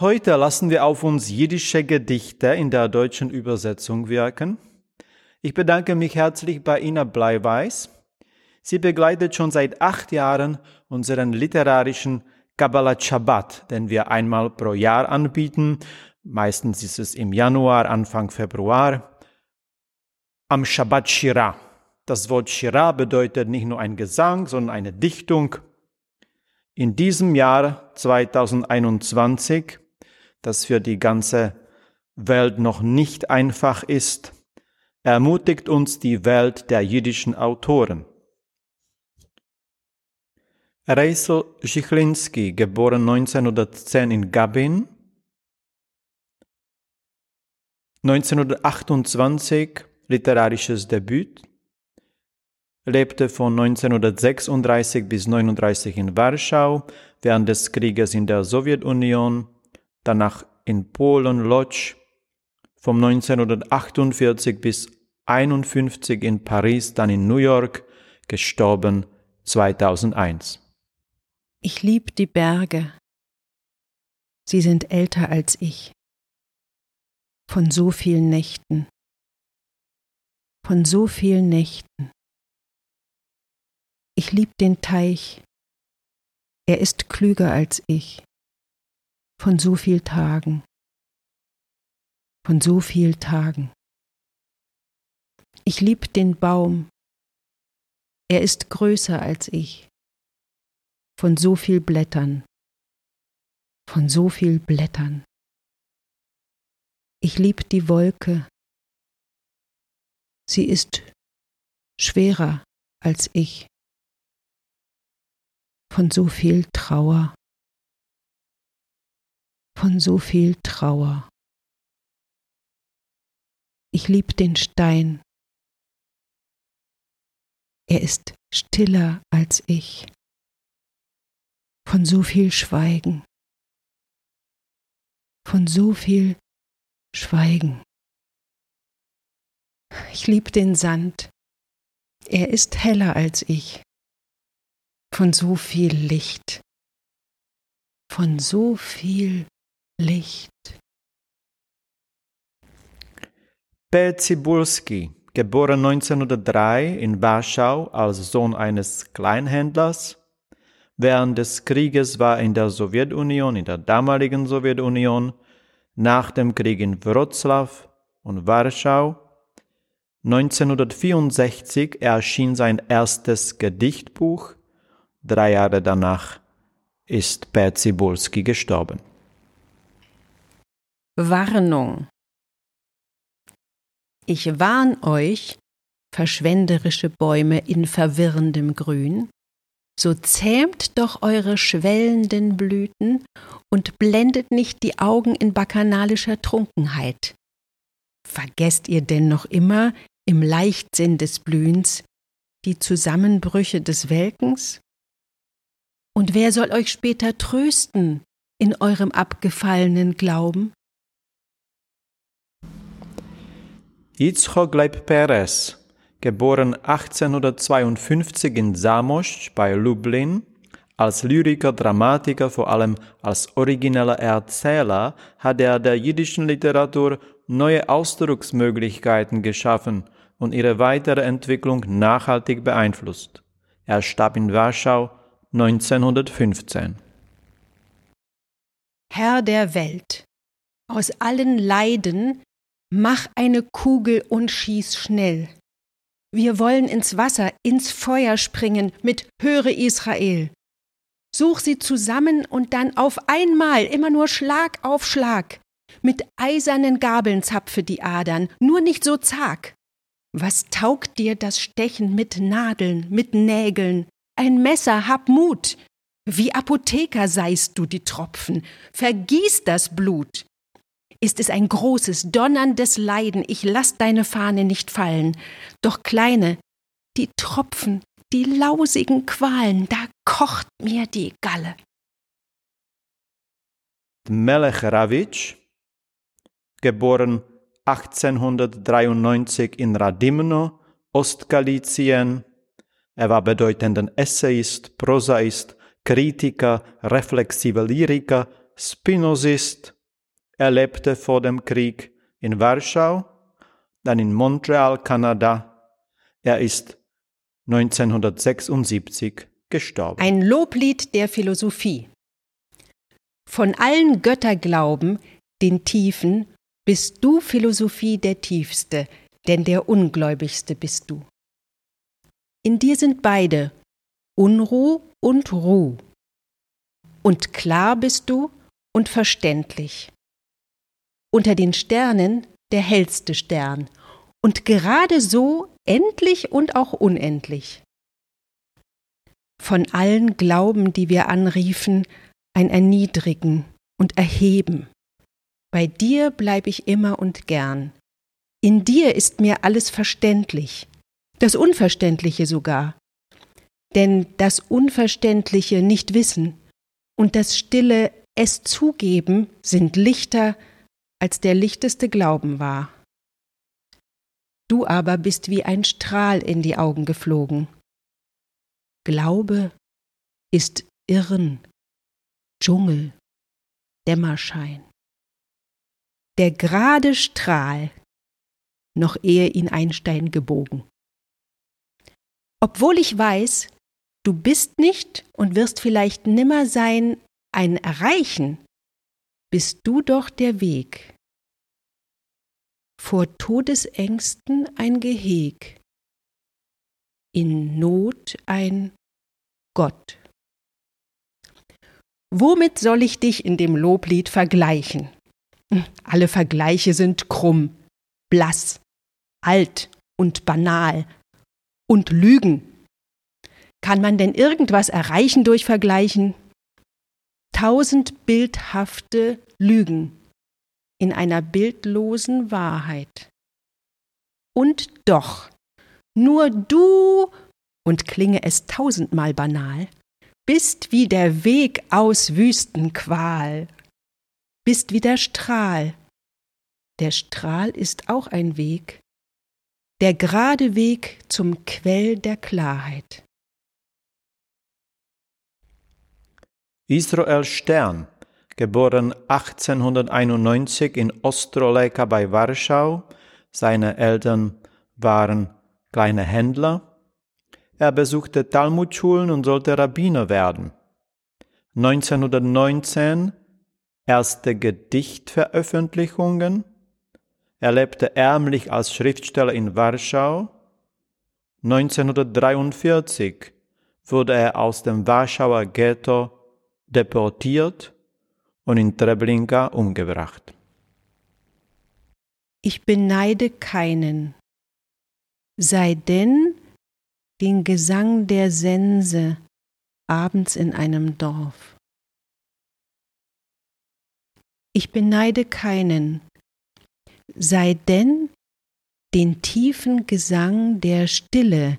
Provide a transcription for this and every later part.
Heute lassen wir auf uns jiddische Gedichte in der deutschen Übersetzung wirken. Ich bedanke mich herzlich bei Ina Bleiweiß. Sie begleitet schon seit acht Jahren unseren literarischen Kabbalah Shabbat, den wir einmal pro Jahr anbieten. Meistens ist es im Januar, Anfang Februar. Am Shabbat Shira. Das Wort Shira bedeutet nicht nur ein Gesang, sondern eine Dichtung. In diesem Jahr 2021 das für die ganze Welt noch nicht einfach ist, ermutigt uns die Welt der jüdischen Autoren. Reisel Schichlinski, geboren 1910 in Gabin, 1928 literarisches Debüt, lebte von 1936 bis 1939 in Warschau, während des Krieges in der Sowjetunion danach in Polen Lodz, vom 1948 bis 1951 in Paris, dann in New York, gestorben 2001. Ich lieb die Berge. Sie sind älter als ich. Von so vielen Nächten. Von so vielen Nächten. Ich lieb den Teich. Er ist klüger als ich von so viel Tagen, von so viel Tagen. Ich lieb den Baum, er ist größer als ich, von so viel Blättern, von so viel Blättern. Ich lieb die Wolke, sie ist schwerer als ich, von so viel Trauer von so viel Trauer. Ich lieb den Stein. Er ist stiller als ich. Von so viel Schweigen. Von so viel Schweigen. Ich lieb den Sand. Er ist heller als ich. Von so viel Licht. Von so viel Licht. Per Zibulski, geboren 1903 in Warschau als Sohn eines Kleinhändlers. Während des Krieges war er in der Sowjetunion, in der damaligen Sowjetunion, nach dem Krieg in Wroclaw und Warschau. 1964 erschien sein erstes Gedichtbuch. Drei Jahre danach ist Per Zibulski gestorben. Warnung. Ich warn euch, verschwenderische Bäume in verwirrendem Grün, so zähmt doch eure schwellenden Blüten und blendet nicht die Augen in bacchanalischer Trunkenheit. Vergesst ihr denn noch immer im Leichtsinn des Blühens die Zusammenbrüche des Welkens? Und wer soll euch später trösten in eurem abgefallenen Glauben? Yitzchok Leib Perez, geboren 1852 in Zamość bei Lublin, als Lyriker, Dramatiker, vor allem als origineller Erzähler, hat er der jiddischen Literatur neue Ausdrucksmöglichkeiten geschaffen und ihre weitere Entwicklung nachhaltig beeinflusst. Er starb in Warschau 1915. Herr der Welt, aus allen Leiden Mach eine Kugel und schieß schnell. Wir wollen ins Wasser, ins Feuer springen mit Höre Israel. Such sie zusammen und dann auf einmal immer nur Schlag auf Schlag. Mit eisernen Gabeln zapfe die Adern, nur nicht so zag. Was taugt dir das Stechen mit Nadeln, mit Nägeln? Ein Messer, hab Mut. Wie Apotheker seist du die Tropfen, vergieß das Blut ist es ein großes, donnerndes Leiden, ich lass deine Fahne nicht fallen. Doch kleine, die Tropfen, die lausigen Qualen, da kocht mir die Galle. Melech Ravitch, geboren 1893 in Radimno, Ostgalizien. Er war bedeutender Essayist, Prosaist, Kritiker, reflexiver Lyriker, Spinozist. Er lebte vor dem Krieg in Warschau, dann in Montreal, Kanada. Er ist 1976 gestorben. Ein Loblied der Philosophie. Von allen Götterglauben, den Tiefen, bist du Philosophie der tiefste, denn der ungläubigste bist du. In dir sind beide, Unruh und Ruh. Und klar bist du und verständlich. Unter den Sternen der hellste Stern und gerade so endlich und auch unendlich. Von allen Glauben, die wir anriefen, ein Erniedrigen und Erheben. Bei dir bleib ich immer und gern. In dir ist mir alles verständlich, das Unverständliche sogar. Denn das Unverständliche nicht wissen und das stille es zugeben sind lichter, als der lichteste Glauben war. Du aber bist wie ein Strahl in die Augen geflogen. Glaube ist Irren, Dschungel, Dämmerschein. Der gerade Strahl, noch ehe ihn Einstein gebogen. Obwohl ich weiß, du bist nicht und wirst vielleicht nimmer sein ein Erreichen, bist du doch der Weg. Vor Todesängsten ein Geheg, in Not ein Gott. Womit soll ich dich in dem Loblied vergleichen? Alle Vergleiche sind krumm, blass, alt und banal und Lügen. Kann man denn irgendwas erreichen durch Vergleichen? Tausend bildhafte Lügen in einer bildlosen Wahrheit. Und doch, nur du, und klinge es tausendmal banal, bist wie der Weg aus Wüstenqual, bist wie der Strahl. Der Strahl ist auch ein Weg, der gerade Weg zum Quell der Klarheit. Israel Stern geboren 1891 in Ostroleka bei Warschau. Seine Eltern waren kleine Händler. Er besuchte Talmudschulen und sollte Rabbiner werden. 1919 erste Gedichtveröffentlichungen. Er lebte ärmlich als Schriftsteller in Warschau. 1943 wurde er aus dem Warschauer Ghetto deportiert und in Treblinka umgebracht. Ich beneide keinen, sei denn den Gesang der Sense abends in einem Dorf. Ich beneide keinen, sei denn den tiefen Gesang der Stille,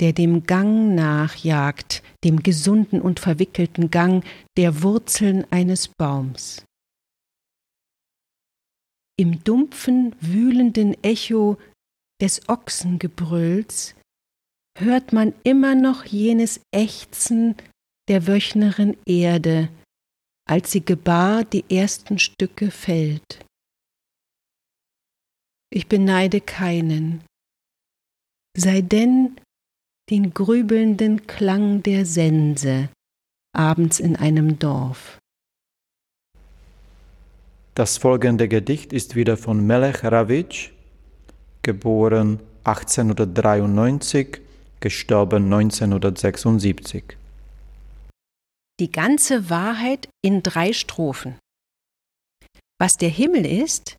der dem Gang nachjagt, dem gesunden und verwickelten Gang der Wurzeln eines Baums. Im dumpfen, wühlenden Echo des Ochsengebrülls hört man immer noch jenes Ächzen der Wöchnerin Erde, als sie gebar die ersten Stücke fällt. Ich beneide keinen, sei denn den grübelnden Klang der Sense abends in einem Dorf. Das folgende Gedicht ist wieder von Melech Ravitch, geboren 1893, gestorben 1976. Die ganze Wahrheit in drei Strophen. Was der Himmel ist?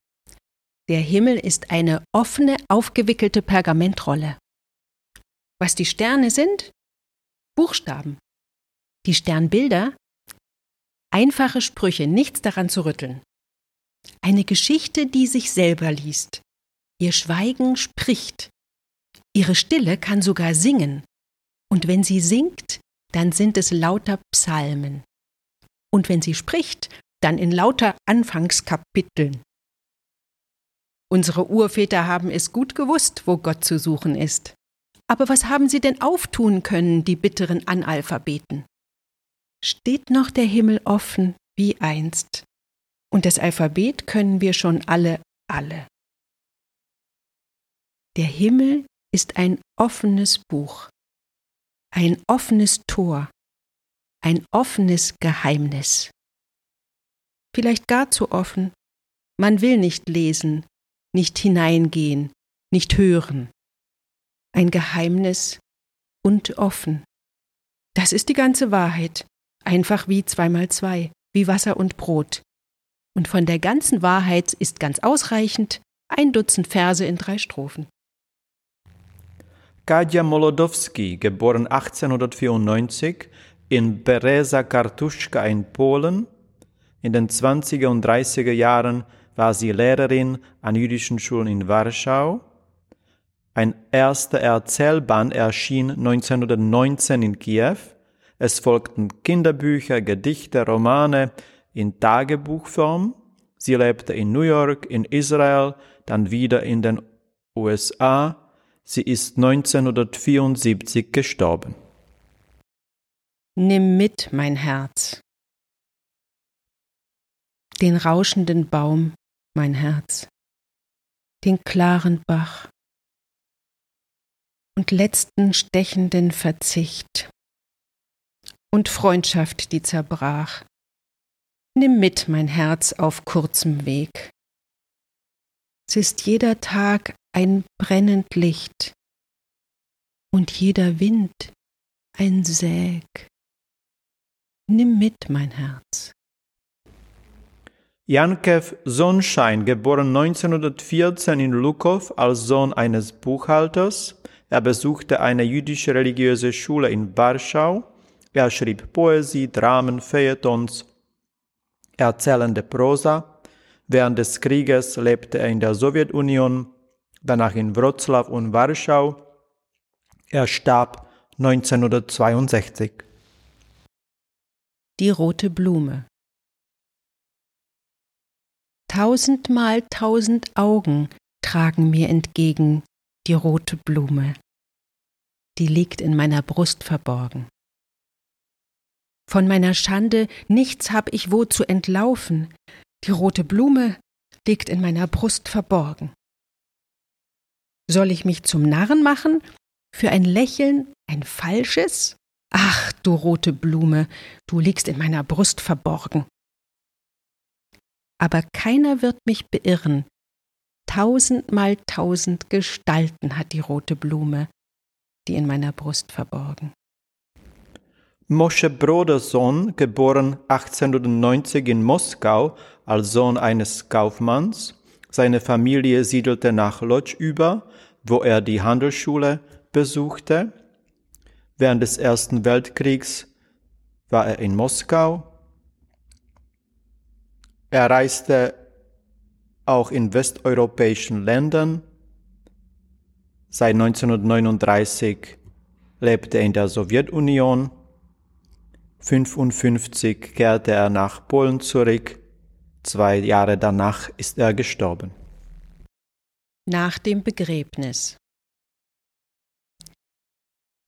Der Himmel ist eine offene, aufgewickelte Pergamentrolle. Was die Sterne sind? Buchstaben. Die Sternbilder? Einfache Sprüche, nichts daran zu rütteln. Eine Geschichte, die sich selber liest. Ihr Schweigen spricht. Ihre Stille kann sogar singen. Und wenn sie singt, dann sind es lauter Psalmen. Und wenn sie spricht, dann in lauter Anfangskapiteln. Unsere Urväter haben es gut gewusst, wo Gott zu suchen ist. Aber was haben sie denn auftun können, die bitteren Analphabeten? Steht noch der Himmel offen wie einst. Und das Alphabet können wir schon alle, alle. Der Himmel ist ein offenes Buch, ein offenes Tor, ein offenes Geheimnis. Vielleicht gar zu offen. Man will nicht lesen, nicht hineingehen, nicht hören. Ein Geheimnis und offen. Das ist die ganze Wahrheit, einfach wie zweimal zwei, wie Wasser und Brot. Und von der ganzen Wahrheit ist ganz ausreichend ein Dutzend Verse in drei Strophen. Kadja Molodowski, geboren 1894 in Bereza Kartuschka in Polen. In den 20er und 30er Jahren war sie Lehrerin an jüdischen Schulen in Warschau. Ein erster Erzählband erschien 1919 in Kiew. Es folgten Kinderbücher, Gedichte, Romane in Tagebuchform. Sie lebte in New York, in Israel, dann wieder in den USA. Sie ist 1974 gestorben. Nimm mit, mein Herz. Den rauschenden Baum, mein Herz. Den klaren Bach. Und letzten stechenden Verzicht. Und Freundschaft, die zerbrach. Nimm mit, mein Herz, auf kurzem Weg. Es ist jeder Tag ein brennend Licht und jeder Wind ein Säg. Nimm mit, mein Herz. Jankew Sonnschein, geboren 1914 in Lukow als Sohn eines Buchhalters. Er besuchte eine jüdische religiöse Schule in Warschau. Er schrieb Poesie, Dramen, Feuilletons, erzählende Prosa. Während des Krieges lebte er in der Sowjetunion, danach in Wroclaw und Warschau. Er starb 1962. Die rote Blume. Tausendmal tausend Augen tragen mir entgegen die rote Blume. Die liegt in meiner Brust verborgen. Von meiner Schande nichts hab ich wo zu entlaufen. Die rote Blume liegt in meiner Brust verborgen. Soll ich mich zum Narren machen? Für ein Lächeln, ein falsches? Ach, du rote Blume, du liegst in meiner Brust verborgen. Aber keiner wird mich beirren. Tausendmal tausend Gestalten hat die rote Blume, die in meiner Brust verborgen. Mosche Brodersohn, geboren 1890 in Moskau als Sohn eines Kaufmanns. Seine Familie siedelte nach Lodz über, wo er die Handelsschule besuchte. Während des Ersten Weltkriegs war er in Moskau. Er reiste auch in westeuropäischen Ländern. Seit 1939 lebte er in der Sowjetunion 1955 kehrte er nach Polen zurück. Zwei Jahre danach ist er gestorben. Nach dem Begräbnis.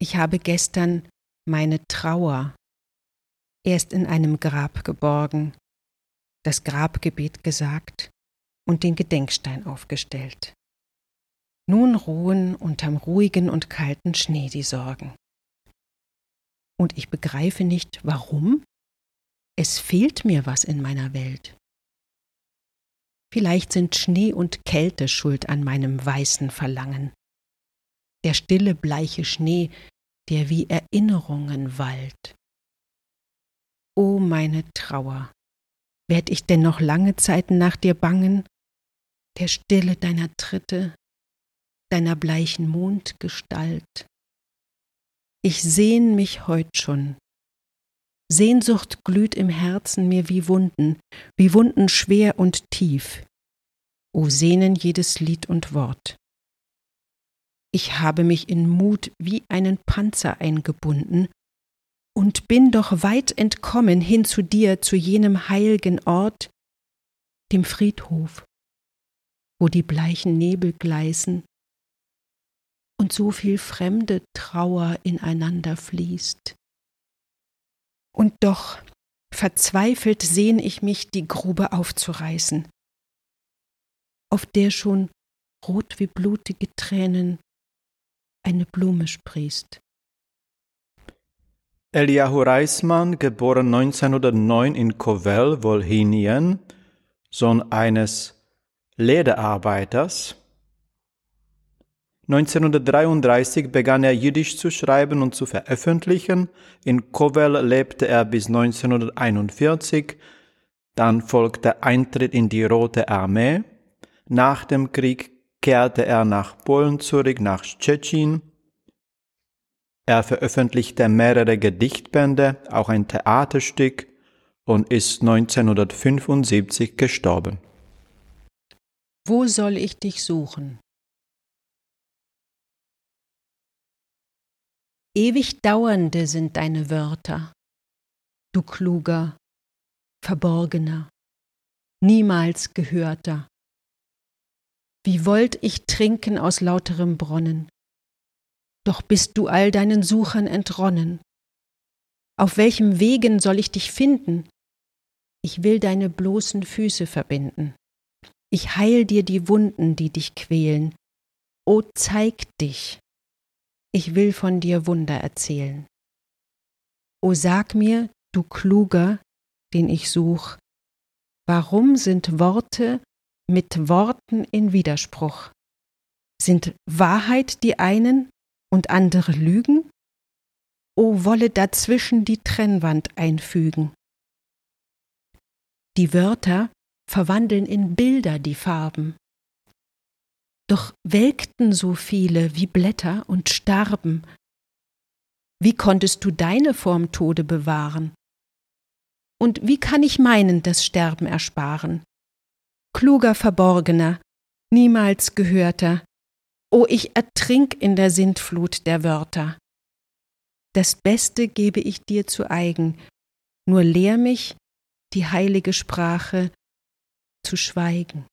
Ich habe gestern meine Trauer erst in einem Grab geborgen, das Grabgebet gesagt und den Gedenkstein aufgestellt. Nun ruhen unterm ruhigen und kalten Schnee die Sorgen und ich begreife nicht, warum. Es fehlt mir was in meiner Welt. Vielleicht sind Schnee und Kälte schuld an meinem weißen Verlangen. Der stille, bleiche Schnee, der wie Erinnerungen wallt. O meine Trauer, werd ich denn noch lange Zeit nach dir bangen? Der Stille deiner Tritte, deiner bleichen Mondgestalt, ich sehn mich heut schon. Sehnsucht glüht im Herzen mir wie Wunden, wie Wunden schwer und tief. O sehnen jedes Lied und Wort. Ich habe mich in Mut wie einen Panzer eingebunden und bin doch weit entkommen hin zu dir, zu jenem heilgen Ort, dem Friedhof, wo die bleichen Nebel gleißen und so viel fremde Trauer ineinander fließt. Und doch verzweifelt sehn ich mich, die Grube aufzureißen, auf der schon rot wie blutige Tränen eine Blume sprießt. Eliahu Reismann, geboren 1909 in Covell, Wolhinien, Sohn eines Lederarbeiters. 1933 begann er Jiddisch zu schreiben und zu veröffentlichen. In Covell lebte er bis 1941. Dann folgte Eintritt in die Rote Armee. Nach dem Krieg kehrte er nach Polen zurück, nach Tschetschen. Er veröffentlichte mehrere Gedichtbände, auch ein Theaterstück und ist 1975 gestorben. Wo soll ich dich suchen? Ewig dauernde sind deine Wörter, du kluger, verborgener, niemals gehörter. Wie wollt ich trinken aus lauterem Bronnen, doch bist du all deinen Suchern entronnen. Auf welchem Wegen soll ich dich finden? Ich will deine bloßen Füße verbinden. Ich heil dir die Wunden, die dich quälen. O zeig dich. Ich will von dir Wunder erzählen. O sag mir, du Kluger, den ich such, warum sind Worte mit Worten in Widerspruch? Sind Wahrheit die einen und andere Lügen? O wolle dazwischen die Trennwand einfügen. Die Wörter verwandeln in Bilder die Farben. Doch welkten so viele wie Blätter und starben. Wie konntest du deine vorm Tode bewahren? Und wie kann ich meinen das Sterben ersparen? Kluger Verborgener, niemals Gehörter, o ich ertrink in der Sintflut der Wörter. Das Beste gebe ich dir zu eigen, nur lehr mich, die heilige Sprache zu schweigen.